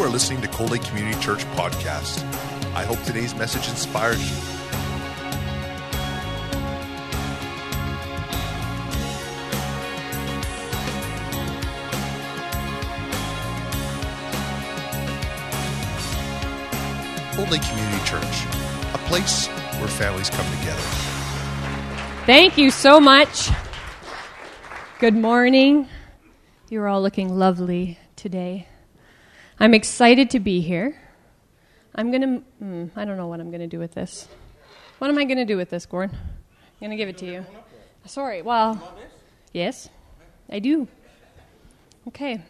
You are listening to Cold Lake Community Church podcast. I hope today's message inspires you. Cold Lake Community Church, a place where families come together. Thank you so much. Good morning. You're all looking lovely today. I'm excited to be here. I'm going to, mm, I don't know what I'm going to do with this. What am I going to do with this, Gordon? I'm going to give it to you. Sorry, well, yes, I do. Okay.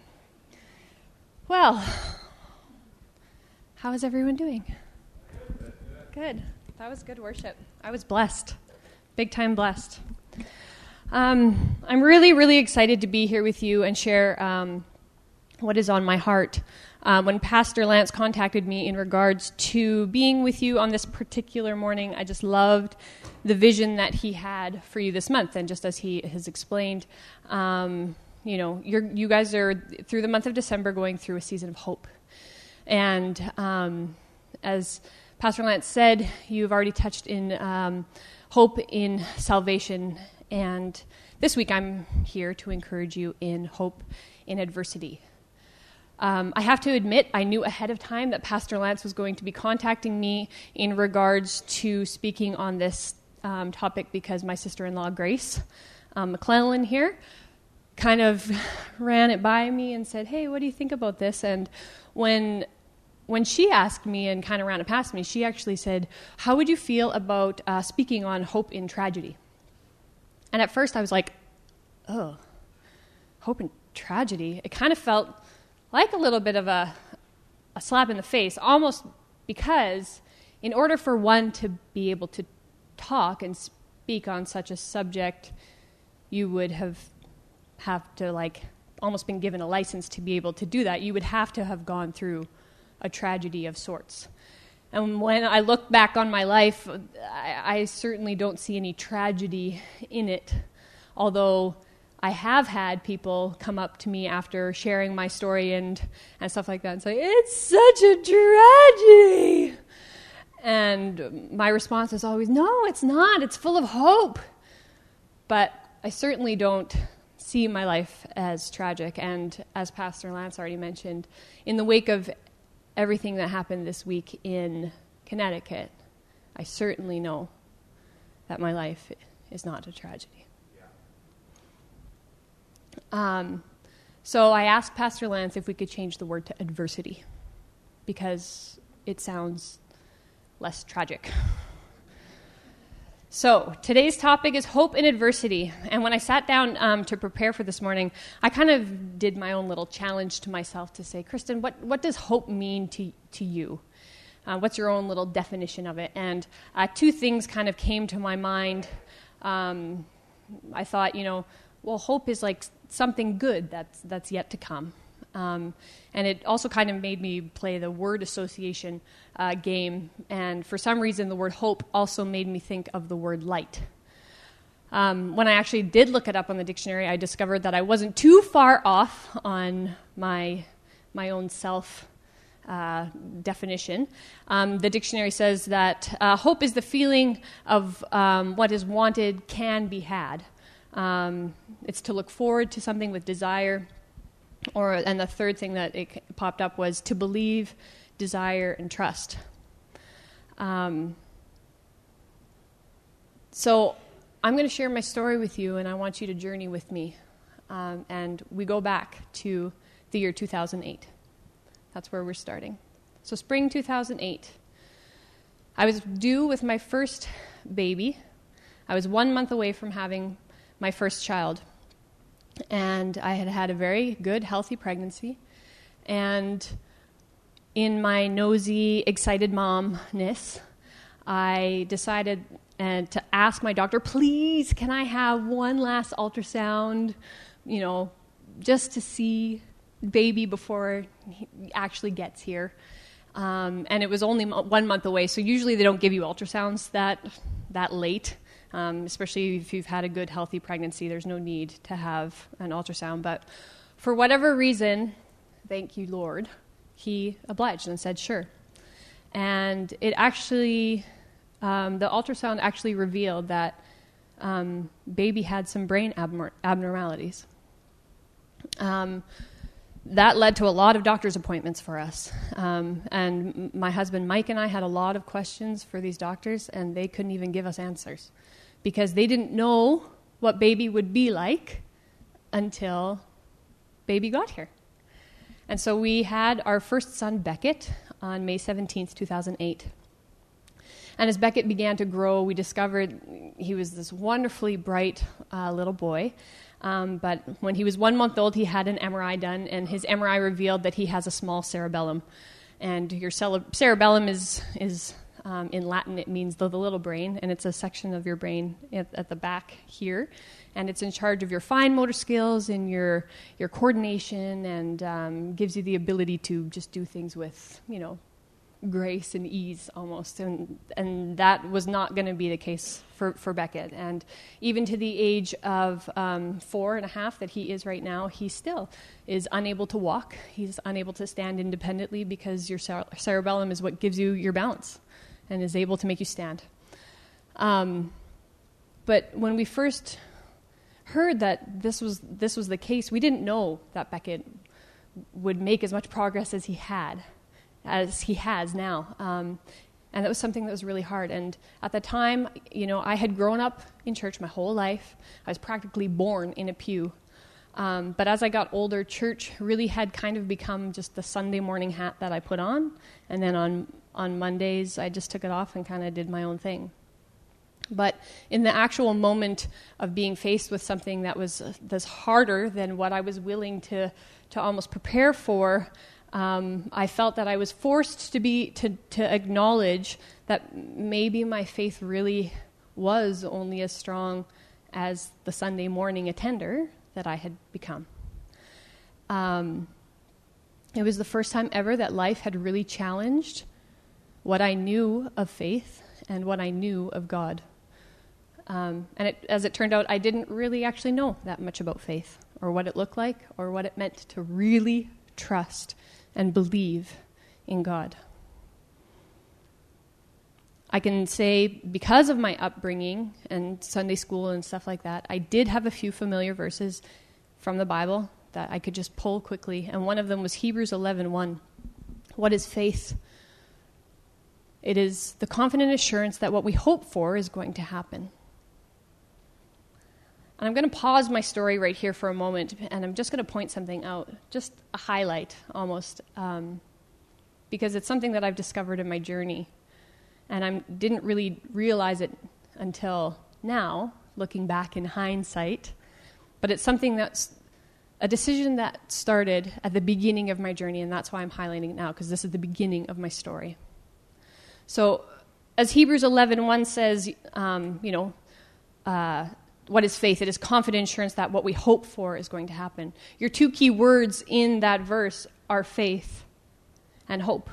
Well, how is everyone doing? Good. That was good worship. I was blessed. Big time blessed. Um, I'm really, really excited to be here with you and share um, what is on my heart. Um, when Pastor Lance contacted me in regards to being with you on this particular morning, I just loved the vision that he had for you this month. And just as he has explained, um, you know, you guys are through the month of December going through a season of hope. And um, as Pastor Lance said, you've already touched in um, hope in salvation. And this week I'm here to encourage you in hope in adversity. Um, I have to admit, I knew ahead of time that Pastor Lance was going to be contacting me in regards to speaking on this um, topic because my sister in law, Grace um, McClellan, here, kind of ran it by me and said, Hey, what do you think about this? And when when she asked me and kind of ran it past me, she actually said, How would you feel about uh, speaking on hope in tragedy? And at first I was like, Oh, hope in tragedy? It kind of felt like a little bit of a, a slap in the face, almost because in order for one to be able to talk and speak on such a subject, you would have have to like almost been given a license to be able to do that. You would have to have gone through a tragedy of sorts. And when I look back on my life, I, I certainly don't see any tragedy in it, although I have had people come up to me after sharing my story and, and stuff like that and say, It's such a tragedy. And my response is always, No, it's not. It's full of hope. But I certainly don't see my life as tragic. And as Pastor Lance already mentioned, in the wake of everything that happened this week in Connecticut, I certainly know that my life is not a tragedy. Um, so I asked Pastor Lance if we could change the word to adversity because it sounds less tragic. So, today's topic is hope in adversity. And when I sat down um, to prepare for this morning, I kind of did my own little challenge to myself to say, Kristen, what, what does hope mean to, to you? Uh, what's your own little definition of it? And uh, two things kind of came to my mind. Um, I thought, you know, well, hope is like something good that's, that's yet to come. Um, and it also kind of made me play the word association uh, game. And for some reason, the word hope also made me think of the word light. Um, when I actually did look it up on the dictionary, I discovered that I wasn't too far off on my, my own self uh, definition. Um, the dictionary says that uh, hope is the feeling of um, what is wanted can be had. Um, it's to look forward to something with desire. Or, and the third thing that it popped up was to believe, desire, and trust. Um, so I'm going to share my story with you, and I want you to journey with me. Um, and we go back to the year 2008. That's where we're starting. So, spring 2008. I was due with my first baby. I was one month away from having my first child. And I had had a very good, healthy pregnancy. And in my nosy, excited momness, I decided and uh, to ask my doctor, please, can I have one last ultrasound, you know, just to see baby before he actually gets here. Um, and it was only one month away, so usually they don't give you ultrasounds that that late um, especially if you've had a good, healthy pregnancy. There's no need to have an ultrasound. But for whatever reason, thank you, Lord, he obliged and said, sure. And it actually, um, the ultrasound actually revealed that um, baby had some brain abnor- abnormalities. Um, that led to a lot of doctor's appointments for us. Um, and my husband Mike and I had a lot of questions for these doctors, and they couldn't even give us answers because they didn't know what baby would be like until baby got here. And so we had our first son, Beckett, on May 17th, 2008. And as Beckett began to grow, we discovered he was this wonderfully bright uh, little boy. Um, but when he was one month old, he had an MRI done, and his MRI revealed that he has a small cerebellum. And your cerebellum is, is um, in Latin, it means the, the, little brain, and it's a section of your brain at, at, the back here. And it's in charge of your fine motor skills and your, your coordination, and um, gives you the ability to just do things with, you know, grace and ease almost. And, and that was not going to be the case for, for Beckett. And even to the age of um, four and a half that he is right now, he still is unable to walk. He's unable to stand independently because your cerebellum is what gives you your balance and is able to make you stand. Um, but when we first heard that this was, this was the case, we didn't know that Beckett would make as much progress as he had as he has now. Um, and that was something that was really hard. And at the time, you know, I had grown up in church my whole life. I was practically born in a pew. Um, but as I got older, church really had kind of become just the Sunday morning hat that I put on. And then on, on Mondays, I just took it off and kind of did my own thing. But in the actual moment of being faced with something that was this harder than what I was willing to, to almost prepare for, um, I felt that I was forced to be to, to acknowledge that maybe my faith really was only as strong as the Sunday morning attender that I had become. Um, it was the first time ever that life had really challenged what I knew of faith and what I knew of God. Um, and it, as it turned out, I didn't really actually know that much about faith or what it looked like or what it meant to really trust and believe in God. I can say because of my upbringing and Sunday school and stuff like that, I did have a few familiar verses from the Bible that I could just pull quickly, and one of them was Hebrews 11:1. What is faith? It is the confident assurance that what we hope for is going to happen. And I'm going to pause my story right here for a moment, and I'm just going to point something out, just a highlight almost, um, because it's something that I've discovered in my journey. And I didn't really realize it until now, looking back in hindsight. But it's something that's a decision that started at the beginning of my journey, and that's why I'm highlighting it now, because this is the beginning of my story. So, as Hebrews 11:1 says, um, you know, uh, what is faith? It is confident assurance that what we hope for is going to happen. Your two key words in that verse are faith and hope.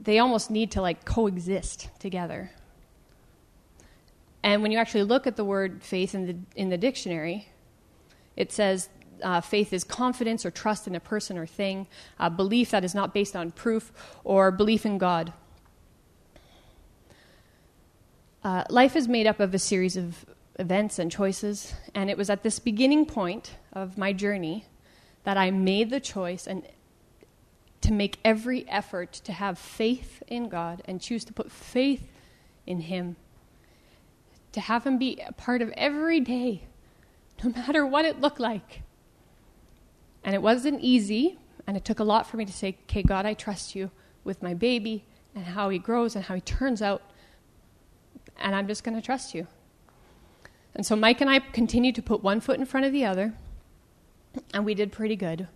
They almost need to like coexist together. And when you actually look at the word faith in the, in the dictionary, it says uh, faith is confidence or trust in a person or thing, belief that is not based on proof, or belief in God. Uh, life is made up of a series of events and choices, and it was at this beginning point of my journey that I made the choice and to make every effort to have faith in God and choose to put faith in Him. To have Him be a part of every day, no matter what it looked like. And it wasn't easy, and it took a lot for me to say, Okay, God, I trust you with my baby and how he grows and how he turns out and I'm just going to trust you. And so Mike and I continued to put one foot in front of the other, and we did pretty good.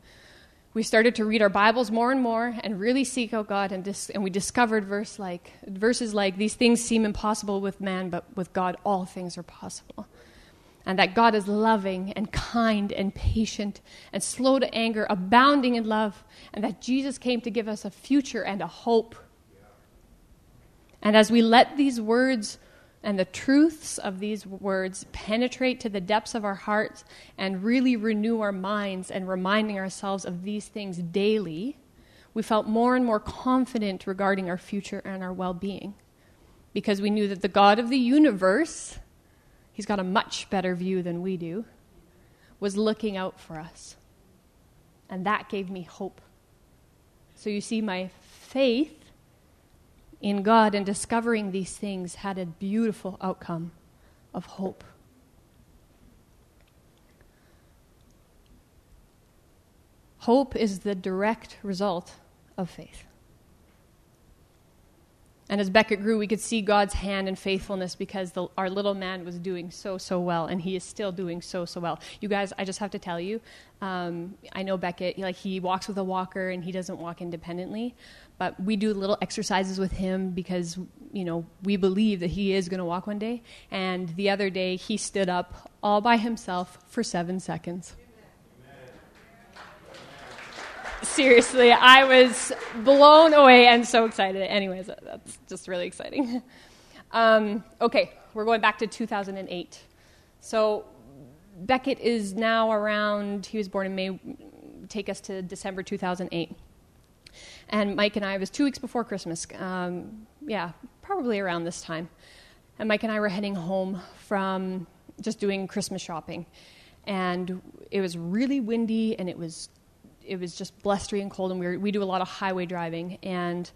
We started to read our Bibles more and more and really seek out God, and, dis- and we discovered verse like, verses like, These things seem impossible with man, but with God all things are possible. And that God is loving and kind and patient and slow to anger, abounding in love, and that Jesus came to give us a future and a hope. And as we let these words and the truths of these words penetrate to the depths of our hearts and really renew our minds and reminding ourselves of these things daily, we felt more and more confident regarding our future and our well being because we knew that the God of the universe, he's got a much better view than we do, was looking out for us. And that gave me hope. So you see, my faith in God and discovering these things had a beautiful outcome of hope. Hope is the direct result of faith. And as Beckett grew, we could see God's hand and faithfulness because the, our little man was doing so, so well, and he is still doing so, so well. You guys, I just have to tell you, um, I know Beckett, like he walks with a walker and he doesn't walk independently, but we do little exercises with him because, you know, we believe that he is going to walk one day. And the other day, he stood up all by himself for seven seconds seriously, I was blown away and so excited. Anyways, that's just really exciting. Um, okay, we're going back to 2008. So Beckett is now around, he was born in May, take us to December 2008. And Mike and I, was two weeks before Christmas. Um, yeah, probably around this time. And Mike and I were heading home from just doing Christmas shopping. And it was really windy and it was it was just blustery and cold, and we, were, we do a lot of highway driving. And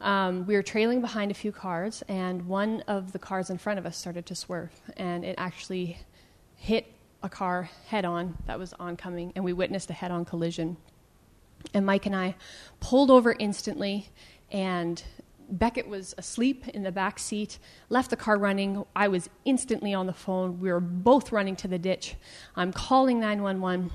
um, we were trailing behind a few cars, and one of the cars in front of us started to swerve, and it actually hit a car head on that was oncoming, and we witnessed a head on collision. And Mike and I pulled over instantly, and Beckett was asleep in the back seat, left the car running. I was instantly on the phone. We were both running to the ditch. I'm calling 911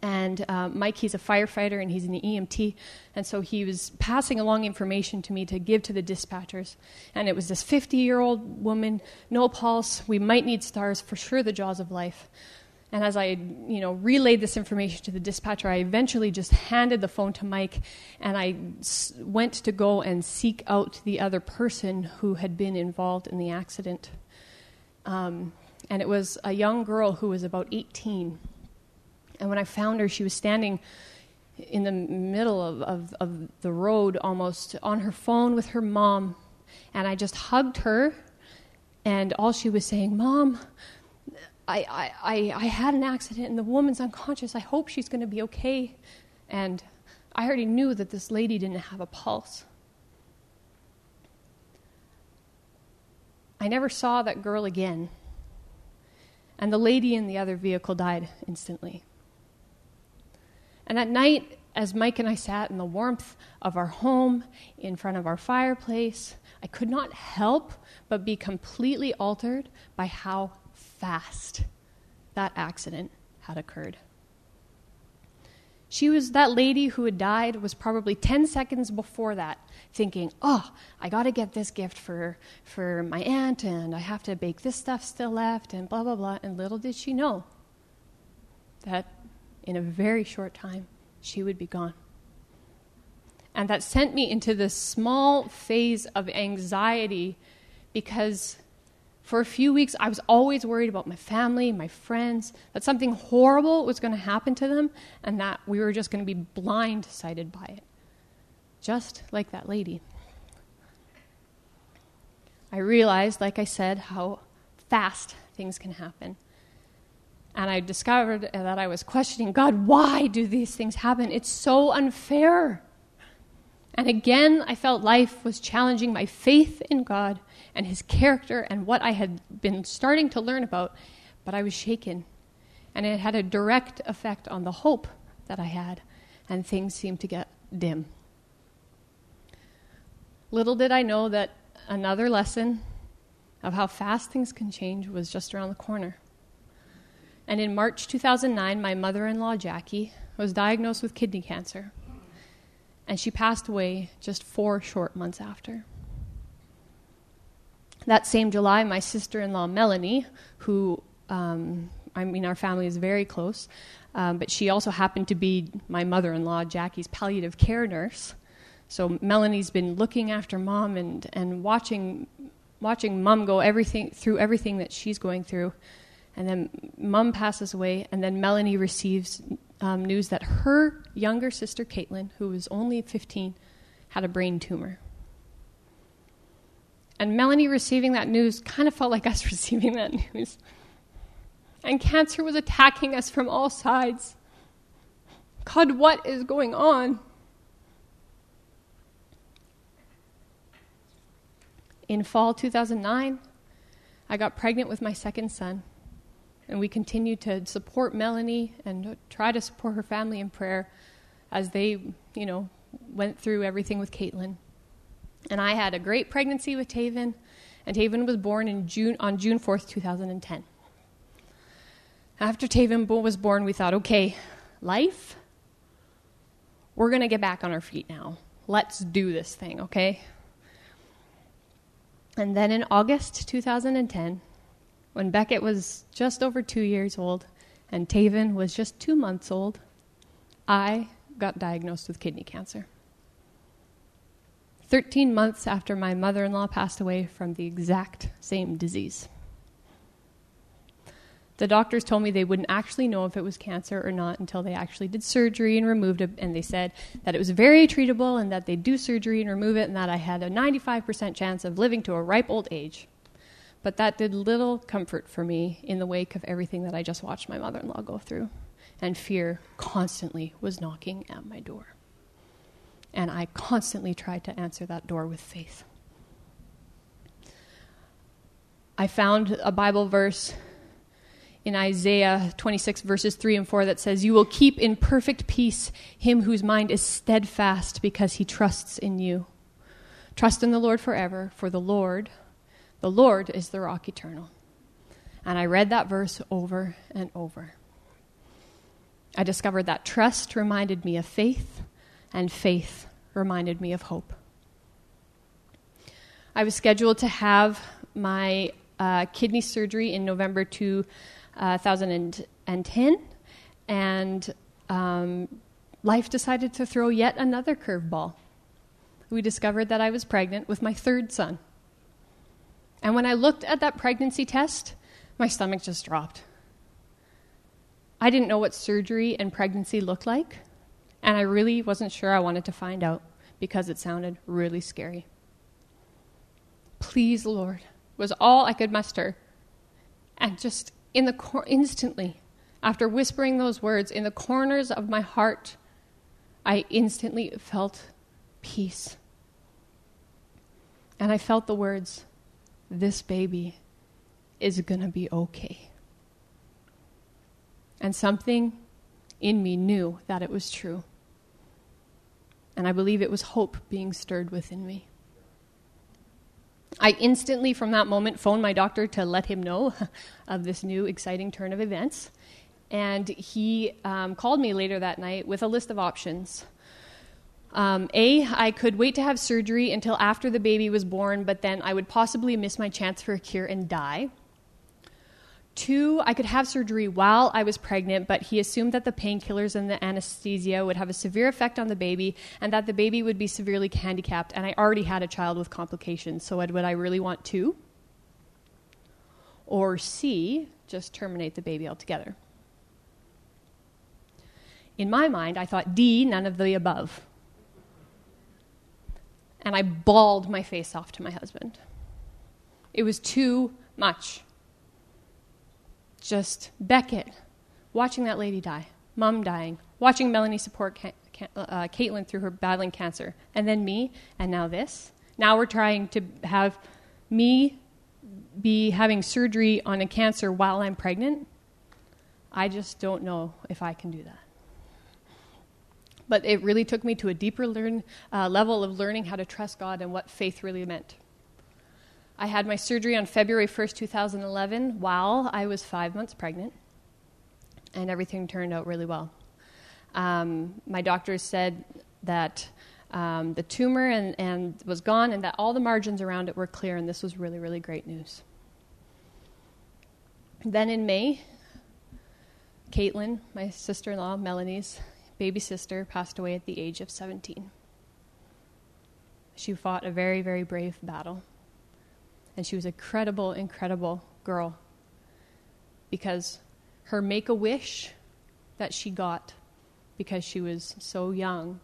and uh, Mike, he's a firefighter and he's an EMT, and so he was passing along information to me to give to the dispatchers. And it was this 50 year old woman, no pulse, we might need stars, for sure the jaws of life. And as I, you know, relayed this information to the dispatcher, I eventually just handed the phone to Mike, and I s- went to go and seek out the other person who had been involved in the accident. Um, and it was a young girl who was about 18 and when I found her, she was standing in the middle of, of, of the road almost on her phone with her mom. And I just hugged her, and all she was saying, Mom, I, I, I had an accident and the woman's unconscious. I hope she's going to be okay. And I already knew that this lady didn't have a pulse. I never saw that girl again. And the lady in the other vehicle died instantly. And at night, as Mike and I sat in the warmth of our home in front of our fireplace, I could not help but be completely altered by how fast that accident had occurred. She was that lady who had died was probably 10 seconds before that thinking, "Oh, I got to get this gift for for my aunt and I have to bake this stuff still left and blah blah blah." And little did she know that in a very short time, she would be gone. And that sent me into this small phase of anxiety because for a few weeks I was always worried about my family, my friends, that something horrible was going to happen to them and that we were just going to be blindsided by it. Just like that lady. I realized, like I said, how fast things can happen. And I discovered that I was questioning God, why do these things happen? It's so unfair. And again, I felt life was challenging my faith in God and His character and what I had been starting to learn about, but I was shaken. And it had a direct effect on the hope that I had, and things seemed to get dim. Little did I know that another lesson of how fast things can change was just around the corner. And in March 2009, my mother in law, Jackie, was diagnosed with kidney cancer. And she passed away just four short months after. That same July, my sister in law, Melanie, who, um, I mean, our family is very close, um, but she also happened to be my mother in law, Jackie's palliative care nurse. So Melanie's been looking after mom and, and watching watching mom go everything through everything that she's going through. And then mom passes away, and then Melanie receives um, news that her younger sister, Caitlin, who was only 15, had a brain tumor. And Melanie receiving that news kind of felt like us receiving that news. And cancer was attacking us from all sides. God, what is going on? In fall 2009, I got pregnant with my second son, and we continued to support Melanie and try to support her family in prayer as they, you know, went through everything with Caitlin. And I had a great pregnancy with Taven, and Taven was born in June on June 4th, 2010. After Taven was born, we thought, okay, life, we're going to get back on our feet now. Let's do this thing, okay? And then in August 2010, when Beckett was just over two years old and Taven was just two months old, I got diagnosed with kidney cancer. 13 months after my mother in law passed away from the exact same disease. The doctors told me they wouldn't actually know if it was cancer or not until they actually did surgery and removed it. And they said that it was very treatable and that they'd do surgery and remove it and that I had a 95% chance of living to a ripe old age. But that did little comfort for me in the wake of everything that I just watched my mother in law go through. And fear constantly was knocking at my door. And I constantly tried to answer that door with faith. I found a Bible verse in Isaiah 26, verses 3 and 4, that says, You will keep in perfect peace him whose mind is steadfast because he trusts in you. Trust in the Lord forever, for the Lord, the Lord is the rock eternal. And I read that verse over and over. I discovered that trust reminded me of faith, and faith reminded me of hope. I was scheduled to have my uh, kidney surgery in November 2010, and um, life decided to throw yet another curveball. We discovered that I was pregnant with my third son. And when I looked at that pregnancy test, my stomach just dropped. I didn't know what surgery and pregnancy looked like. And I really wasn't sure I wanted to find out because it sounded really scary. Please, Lord, was all I could muster. And just in the cor- instantly, after whispering those words, in the corners of my heart, I instantly felt peace. And I felt the words, This baby is going to be okay. And something in me knew that it was true. And I believe it was hope being stirred within me. I instantly, from that moment, phoned my doctor to let him know of this new exciting turn of events. And he um, called me later that night with a list of options. Um, a, I could wait to have surgery until after the baby was born, but then I would possibly miss my chance for a cure and die. Two, I could have surgery while I was pregnant, but he assumed that the painkillers and the anesthesia would have a severe effect on the baby and that the baby would be severely handicapped. And I already had a child with complications, so would I really want two? Or C, just terminate the baby altogether. In my mind, I thought D, none of the above. And I bawled my face off to my husband. It was too much just Beckett, watching that lady die, mom dying, watching Melanie support Ca- uh, Caitlin through her battling cancer, and then me, and now this. Now we're trying to have me be having surgery on a cancer while I'm pregnant. I just don't know if I can do that. But it really took me to a deeper learn, uh, level of learning how to trust God and what faith really meant. I had my surgery on February 1st, 2011, while I was five months pregnant, and everything turned out really well. Um, my doctors said that um, the tumor and, and was gone and that all the margins around it were clear, and this was really, really great news. Then in May, Caitlin, my sister in law, Melanie's baby sister, passed away at the age of 17. She fought a very, very brave battle And she was a credible, incredible girl because her make a wish that she got because she was so young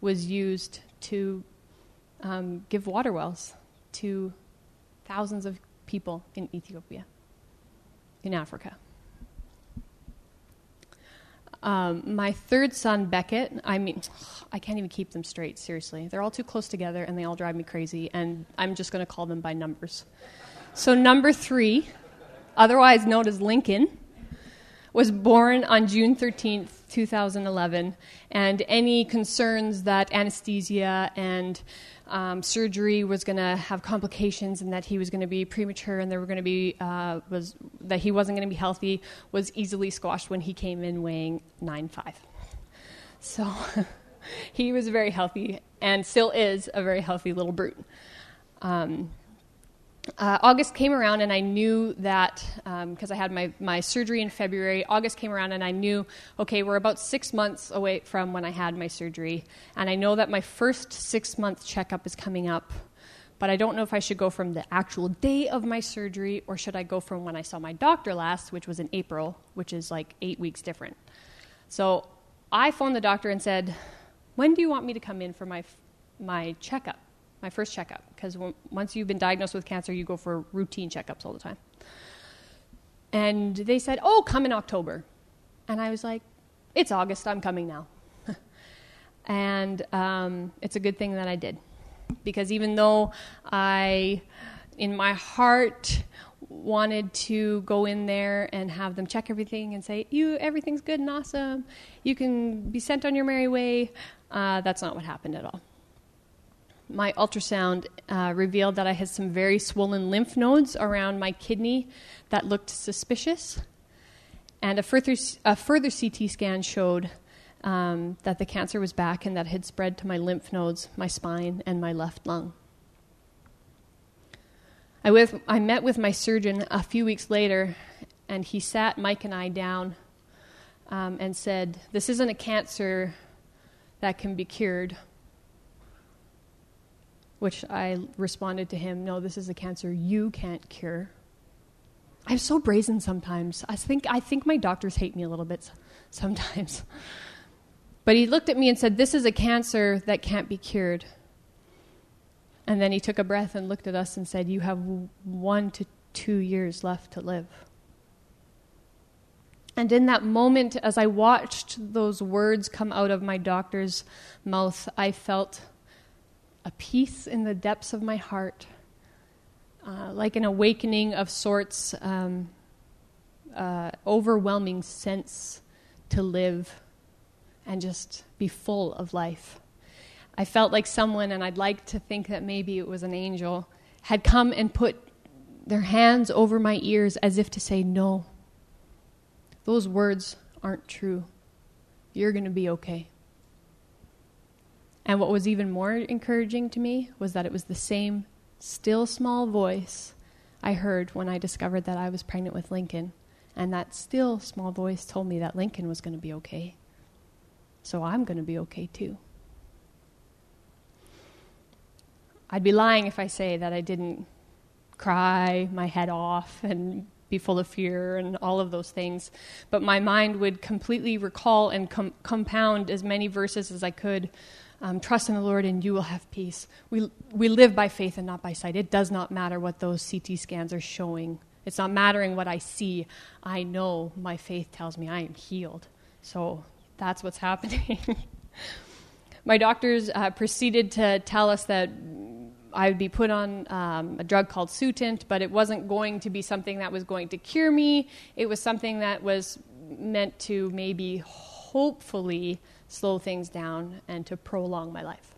was used to um, give water wells to thousands of people in Ethiopia, in Africa. Um, my third son, Beckett, I mean, I can't even keep them straight, seriously. They're all too close together and they all drive me crazy, and I'm just going to call them by numbers. So, number three, otherwise known as Lincoln, was born on June 13th, 2011, and any concerns that anesthesia and um, surgery was going to have complications and that he was going to be premature and there were going to be uh, was that he wasn't going to be healthy was easily squashed when he came in weighing 9.5 so he was very healthy and still is a very healthy little brute. Um, uh, August came around and I knew that because um, I had my, my surgery in February. August came around and I knew, okay, we're about six months away from when I had my surgery. And I know that my first six month checkup is coming up. But I don't know if I should go from the actual day of my surgery or should I go from when I saw my doctor last, which was in April, which is like eight weeks different. So I phoned the doctor and said, When do you want me to come in for my, my checkup? My first checkup, because once you've been diagnosed with cancer, you go for routine checkups all the time. And they said, Oh, come in October. And I was like, It's August, I'm coming now. and um, it's a good thing that I did. Because even though I, in my heart, wanted to go in there and have them check everything and say, "You, everything's good and awesome. You can be sent on your merry way." Uh, that's not what happened at all my ultrasound uh, revealed that I had some very swollen lymph nodes around my kidney that looked suspicious. And a further, a further CT scan showed um, that the cancer was back and that had spread to my lymph nodes, my spine, and my left lung. I, with, I met with my surgeon a few weeks later, and he sat Mike and I down um, and said, This isn't a cancer that can be cured which I responded to him, No, this is a cancer you can't cure. I'm so brazen sometimes. I think, I think my doctors hate me a little bit sometimes. But he looked at me and said, This is a cancer that can't be cured. And then he took a breath and looked at us and said, You have one to two years left to live. And in that moment, as I watched those words come out of my doctor's mouth, I felt a peace in the depths of my heart, uh, like an awakening of sorts, um, uh, overwhelming sense to live and just be full of life. I felt like someone, and I'd like to think that maybe it was an angel, had come and put their hands over my ears as if to say, No, those words aren't true. You're going to be okay. And what was even more encouraging to me was that it was the same still small voice I heard when I discovered that I was pregnant with Lincoln. And that still small voice told me that Lincoln was going to be okay. So I'm going to be okay too. I'd be lying if I say that I didn't cry my head off and be full of fear and all of those things. But my mind would completely recall and com- compound as many verses as I could um, trust in the Lord and you will have peace. We, we live by faith and not by sight. It does not matter what those CT scans are showing. It's not mattering what I see. I know my faith tells me I am healed. So that's what's happening. my doctors uh, proceeded to tell us that I would be put on um, a drug called Sutent, but it wasn't going to be something that was going to cure me. It was something that was meant to maybe, hopefully, slow things down and to prolong my life.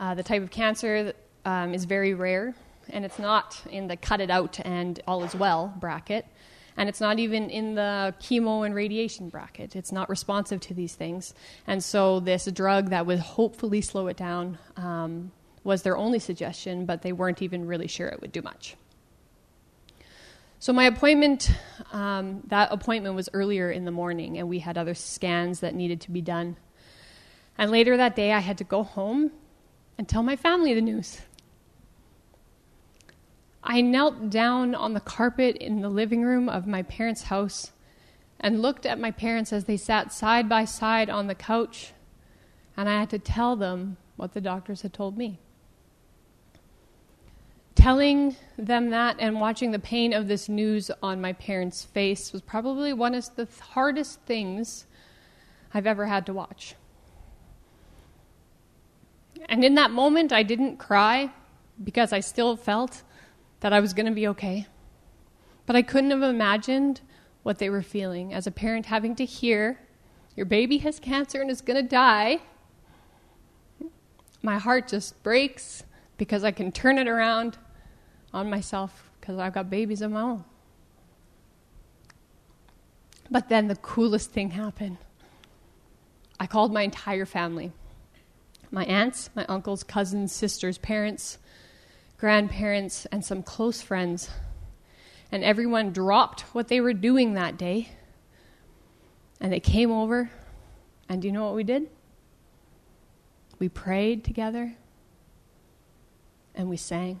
Uh, the type of cancer um, is very rare, and it's not in the cut it out and all is well bracket, and it's not even in the chemo and radiation bracket. It's not responsive to these things. And so, this drug that would hopefully slow it down um, was their only suggestion, but they weren't even really sure it would do much. So my appointment, um, that appointment was earlier in the morning, and we had other scans that needed to be done. And later that day, I had to go home and tell my family the news. I knelt down on the carpet in the living room of my parents' house and looked at my parents as they sat side by side on the couch, and I had to tell them what the doctors had told me. Telling them that and watching the pain of this news on my parents' face was probably one of the hardest things I've ever had to watch. And in that moment, I didn't cry because I still felt that I was going to be okay. But I couldn't have imagined what they were feeling as a parent having to hear your baby has cancer and is going to die. My heart just breaks because I can turn it around on myself because I've got babies of my own. But then the coolest thing happened. I called my entire family my aunts, my uncles, cousins, sisters, parents, grandparents, and some close friends. And everyone dropped what they were doing that day. And they came over. And do you know what we did? We prayed together and we sang.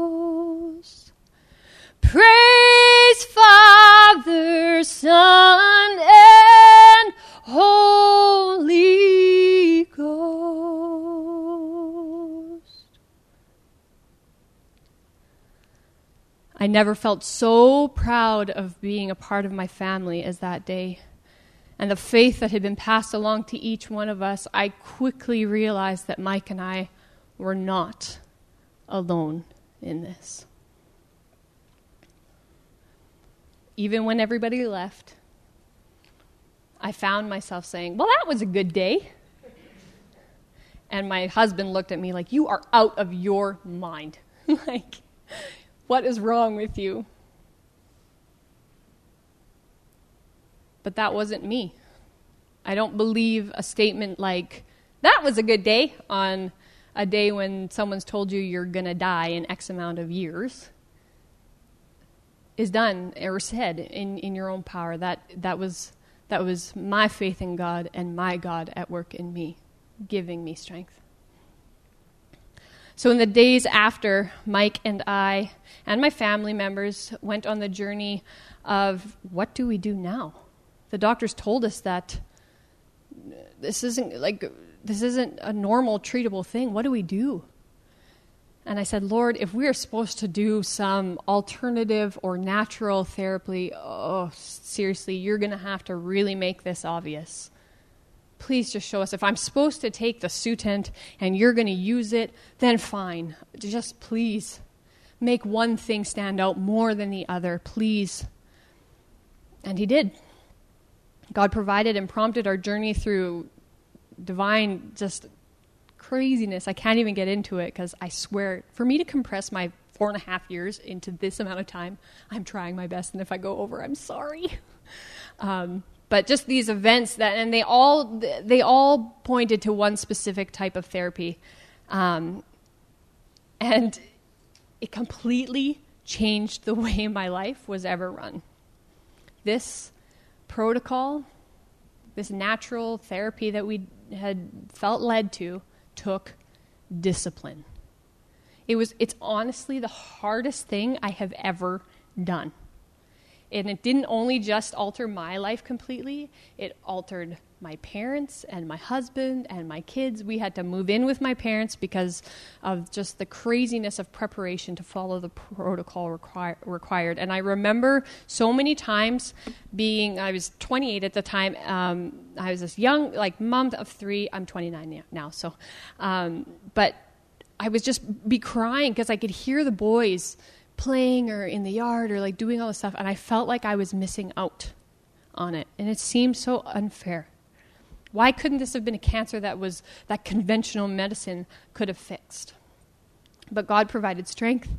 Praise Father, Son, and Holy Ghost. I never felt so proud of being a part of my family as that day. And the faith that had been passed along to each one of us, I quickly realized that Mike and I were not alone in this. Even when everybody left, I found myself saying, Well, that was a good day. And my husband looked at me like, You are out of your mind. like, what is wrong with you? But that wasn't me. I don't believe a statement like, That was a good day on a day when someone's told you you're going to die in X amount of years is done or said in, in your own power. That, that, was, that was my faith in God and my God at work in me, giving me strength. So, in the days after, Mike and I and my family members went on the journey of what do we do now? The doctors told us that this isn't like this isn't a normal treatable thing. What do we do? And I said, Lord, if we are supposed to do some alternative or natural therapy, oh, seriously, you're going to have to really make this obvious. Please just show us. If I'm supposed to take the Sutent and you're going to use it, then fine. Just please make one thing stand out more than the other, please. And He did. God provided and prompted our journey through divine, just craziness. I can't even get into it because I swear, for me to compress my four and a half years into this amount of time, I'm trying my best. And if I go over, I'm sorry. Um, but just these events that, and they all they all pointed to one specific type of therapy, um, and it completely changed the way my life was ever run. This protocol, this natural therapy that we had felt led to, took discipline. It was it's honestly the hardest thing I have ever done. And it didn't only just alter my life completely, it altered my parents and my husband and my kids. We had to move in with my parents because of just the craziness of preparation to follow the protocol requir- required. And I remember so many times being, I was 28 at the time, um, I was this young, like mom of three, I'm 29 now, so, um, but I was just be crying because I could hear the boys playing or in the yard or like doing all this stuff, and I felt like I was missing out on it. And it seemed so unfair. Why couldn't this have been a cancer that was that conventional medicine could have fixed? But God provided strength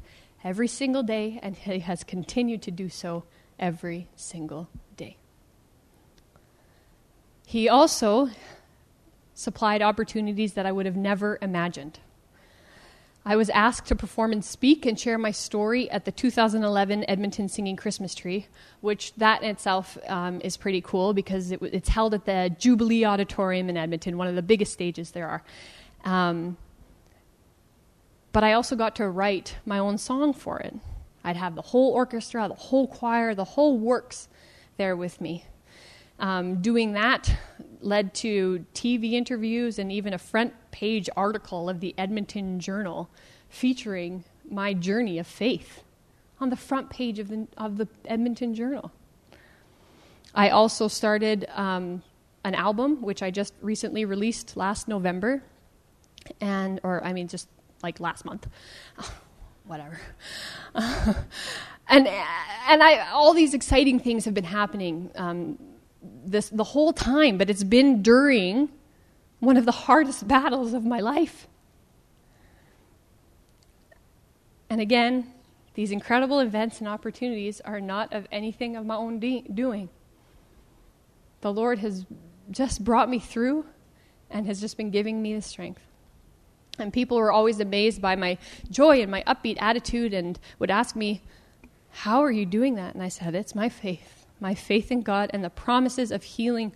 every single day, and He has continued to do so every single day. He also supplied opportunities that I would have never imagined. I was asked to perform and speak and share my story at the 2011 Edmonton Singing Christmas Tree, which that in itself um, is pretty cool because it, it's held at the Jubilee Auditorium in Edmonton, one of the biggest stages there are. Um, but I also got to write my own song for it. I'd have the whole orchestra, the whole choir, the whole works there with me. Um, doing that led to TV interviews and even a front page article of the Edmonton Journal featuring my journey of faith on the front page of the, of the Edmonton Journal. I also started um, an album, which I just recently released last November, and or I mean, just like last month, whatever. and and I all these exciting things have been happening. Um, this the whole time, but it's been during one of the hardest battles of my life. And again, these incredible events and opportunities are not of anything of my own de- doing. The Lord has just brought me through and has just been giving me the strength. And people were always amazed by my joy and my upbeat attitude and would ask me, How are you doing that? And I said, It's my faith my faith in God and the promises of healing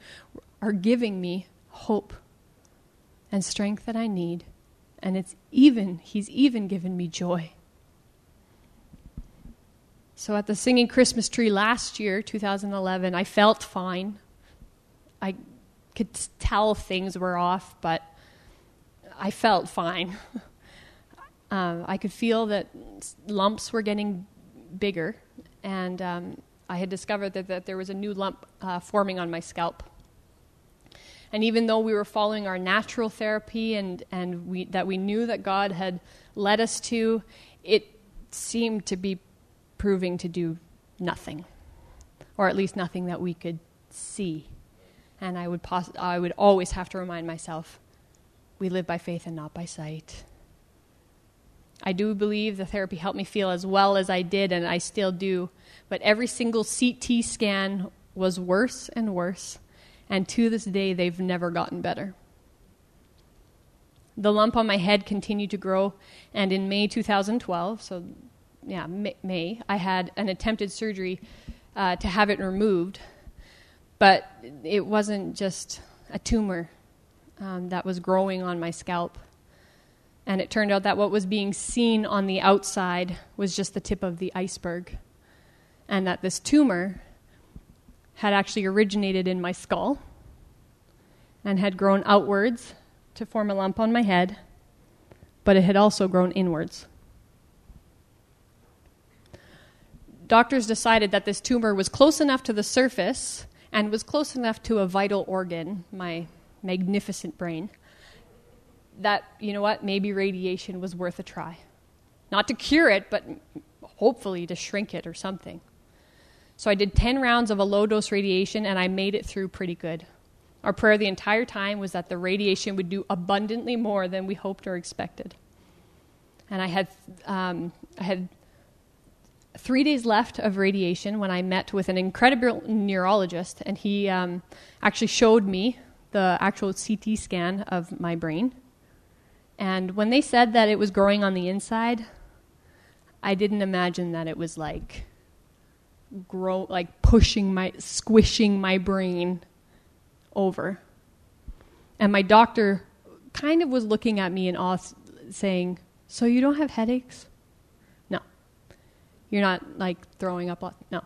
are giving me hope and strength that I need. And it's even, He's even given me joy. So at the Singing Christmas Tree last year, 2011, I felt fine. I could tell things were off, but I felt fine. um, I could feel that lumps were getting bigger, and um, I had discovered that, that there was a new lump uh, forming on my scalp. And even though we were following our natural therapy and, and we, that we knew that God had led us to, it seemed to be proving to do nothing, or at least nothing that we could see. And I would, pos- I would always have to remind myself we live by faith and not by sight. I do believe the therapy helped me feel as well as I did, and I still do. But every single CT scan was worse and worse, and to this day, they've never gotten better. The lump on my head continued to grow, and in May 2012, so yeah, May, I had an attempted surgery uh, to have it removed, but it wasn't just a tumor um, that was growing on my scalp. And it turned out that what was being seen on the outside was just the tip of the iceberg. And that this tumor had actually originated in my skull and had grown outwards to form a lump on my head, but it had also grown inwards. Doctors decided that this tumor was close enough to the surface and was close enough to a vital organ, my magnificent brain, that, you know what, maybe radiation was worth a try. Not to cure it, but hopefully to shrink it or something. So I did 10 rounds of a low dose radiation and I made it through pretty good. Our prayer the entire time was that the radiation would do abundantly more than we hoped or expected. And I had, um, I had three days left of radiation when I met with an incredible neurologist, and he um, actually showed me the actual CT scan of my brain. And when they said that it was growing on the inside, I didn't imagine that it was like grow like pushing my squishing my brain over. And my doctor kind of was looking at me in awe saying, "So you don't have headaches?" No. You're not like throwing up no.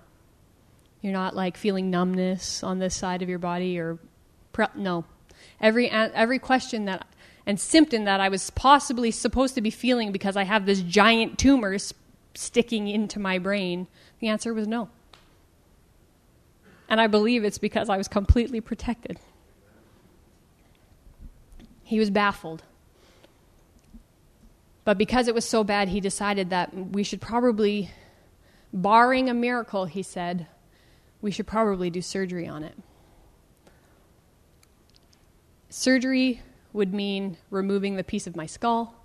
You're not like feeling numbness on this side of your body or pre- no. Every every question that and symptom that I was possibly supposed to be feeling because I have this giant tumor sticking into my brain? The answer was no. And I believe it's because I was completely protected. He was baffled. But because it was so bad, he decided that we should probably, barring a miracle, he said, we should probably do surgery on it. Surgery would mean removing the piece of my skull,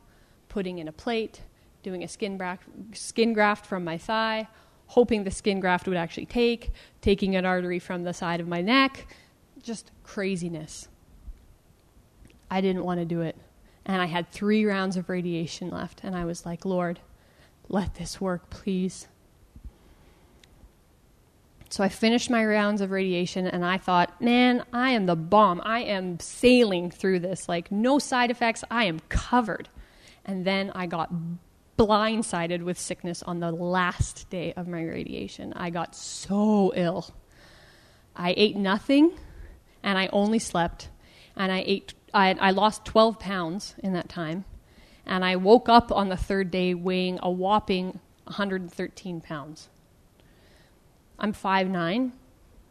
putting in a plate, doing a skin graft, skin graft from my thigh, hoping the skin graft would actually take, taking an artery from the side of my neck, just craziness. I didn't want to do it. And I had three rounds of radiation left. And I was like, Lord, let this work, please. So I finished my rounds of radiation and I thought, man, I am the bomb. I am sailing through this. Like, no side effects. I am covered. And then I got blindsided with sickness on the last day of my radiation. I got so ill. I ate nothing and I only slept. And I ate, I, I lost 12 pounds in that time. And I woke up on the third day weighing a whopping 113 pounds. I'm 5'9.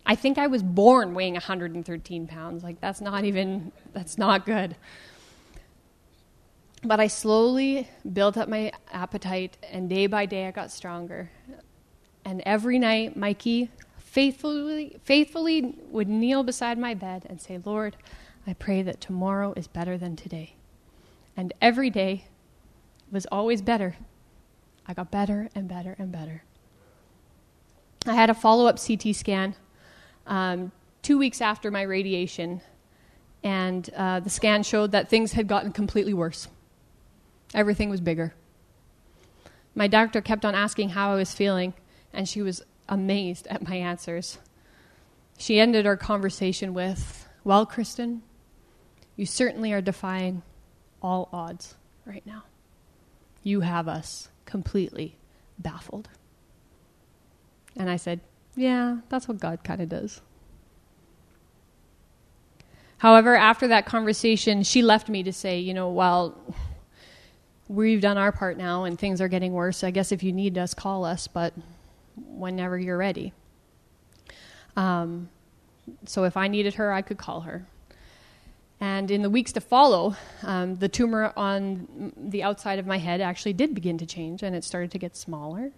I think I was born weighing 113 pounds. Like, that's not even, that's not good. But I slowly built up my appetite, and day by day I got stronger. And every night, Mikey faithfully, faithfully would kneel beside my bed and say, Lord, I pray that tomorrow is better than today. And every day was always better. I got better and better and better. I had a follow up CT scan um, two weeks after my radiation, and uh, the scan showed that things had gotten completely worse. Everything was bigger. My doctor kept on asking how I was feeling, and she was amazed at my answers. She ended our conversation with, Well, Kristen, you certainly are defying all odds right now. You have us completely baffled. And I said, Yeah, that's what God kind of does. However, after that conversation, she left me to say, You know, well, we've done our part now and things are getting worse. I guess if you need us, call us, but whenever you're ready. Um, so if I needed her, I could call her. And in the weeks to follow, um, the tumor on the outside of my head actually did begin to change, and it started to get smaller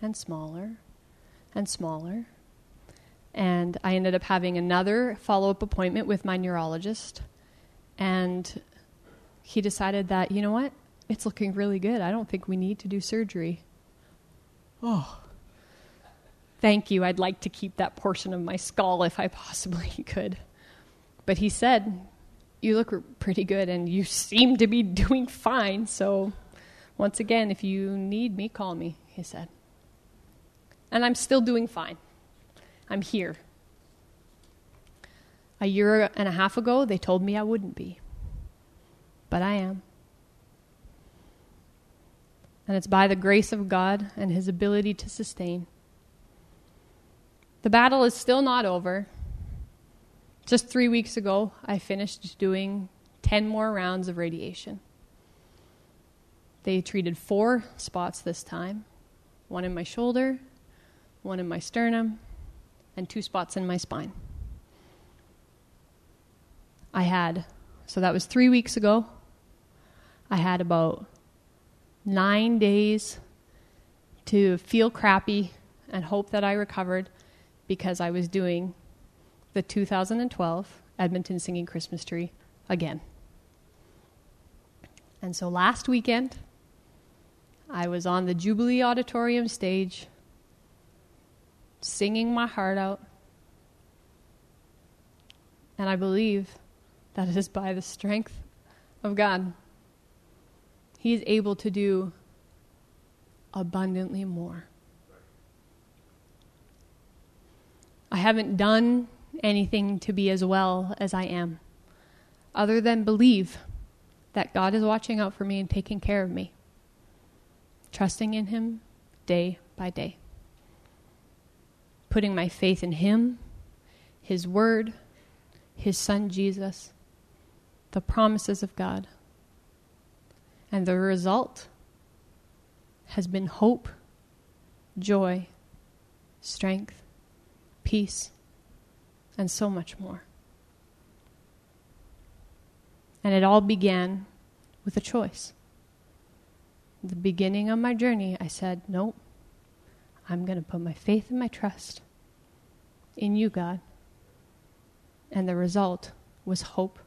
and smaller and smaller. And I ended up having another follow up appointment with my neurologist. And he decided that, you know what? It's looking really good. I don't think we need to do surgery. Oh. Thank you. I'd like to keep that portion of my skull if I possibly could. But he said, You look pretty good and you seem to be doing fine. So, once again, if you need me, call me, he said. And I'm still doing fine. I'm here. A year and a half ago, they told me I wouldn't be. But I am. And it's by the grace of God and His ability to sustain. The battle is still not over. Just three weeks ago, I finished doing 10 more rounds of radiation. They treated four spots this time one in my shoulder, one in my sternum, and two spots in my spine. I had, so that was three weeks ago. I had about nine days to feel crappy and hope that I recovered because I was doing the 2012 Edmonton Singing Christmas Tree again. And so last weekend, I was on the Jubilee Auditorium stage singing my heart out. And I believe that it is by the strength of God. He is able to do abundantly more. I haven't done anything to be as well as I am, other than believe that God is watching out for me and taking care of me, trusting in Him day by day putting my faith in Him, His Word, His Son Jesus, the promises of God. And the result has been hope, joy, strength, peace, and so much more. And it all began with a choice. At the beginning of my journey, I said, Nope, I'm going to put my faith and my trust in you, God. And the result was hope.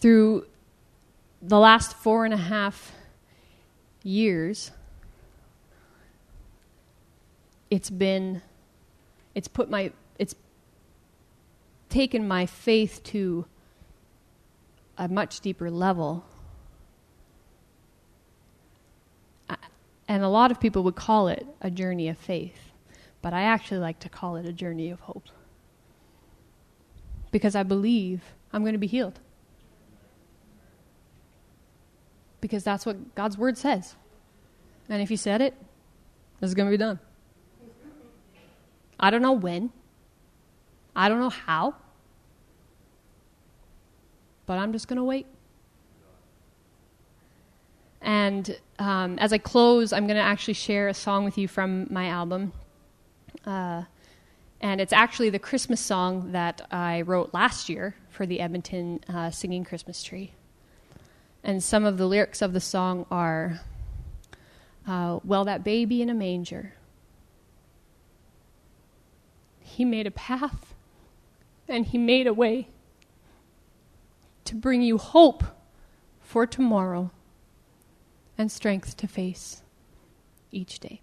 Through the last four and a half years, it's been, it's put my, it's taken my faith to a much deeper level. And a lot of people would call it a journey of faith, but I actually like to call it a journey of hope. Because I believe I'm going to be healed. Because that's what God's word says. And if He said it, this is going to be done. I don't know when, I don't know how, but I'm just going to wait. And um, as I close, I'm going to actually share a song with you from my album. Uh, and it's actually the Christmas song that I wrote last year for the Edmonton uh, Singing Christmas Tree. And some of the lyrics of the song are uh, Well, that baby in a manger, he made a path and he made a way to bring you hope for tomorrow and strength to face each day.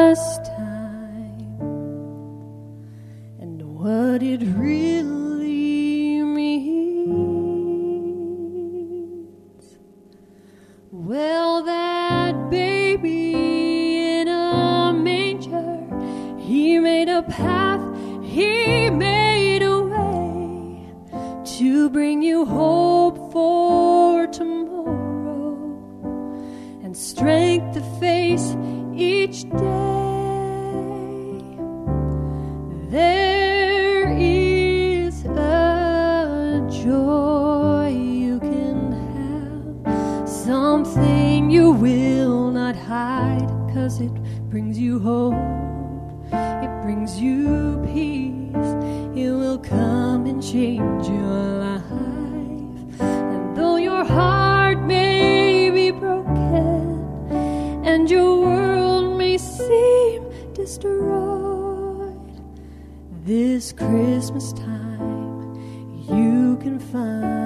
destroyed. This Christmas time, you can find.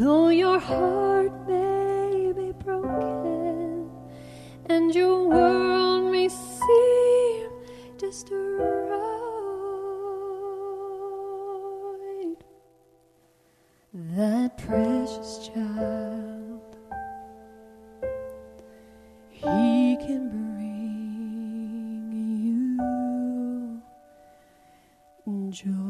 Though your heart may be broken and your world may seem destroyed, that precious child, he can bring you joy.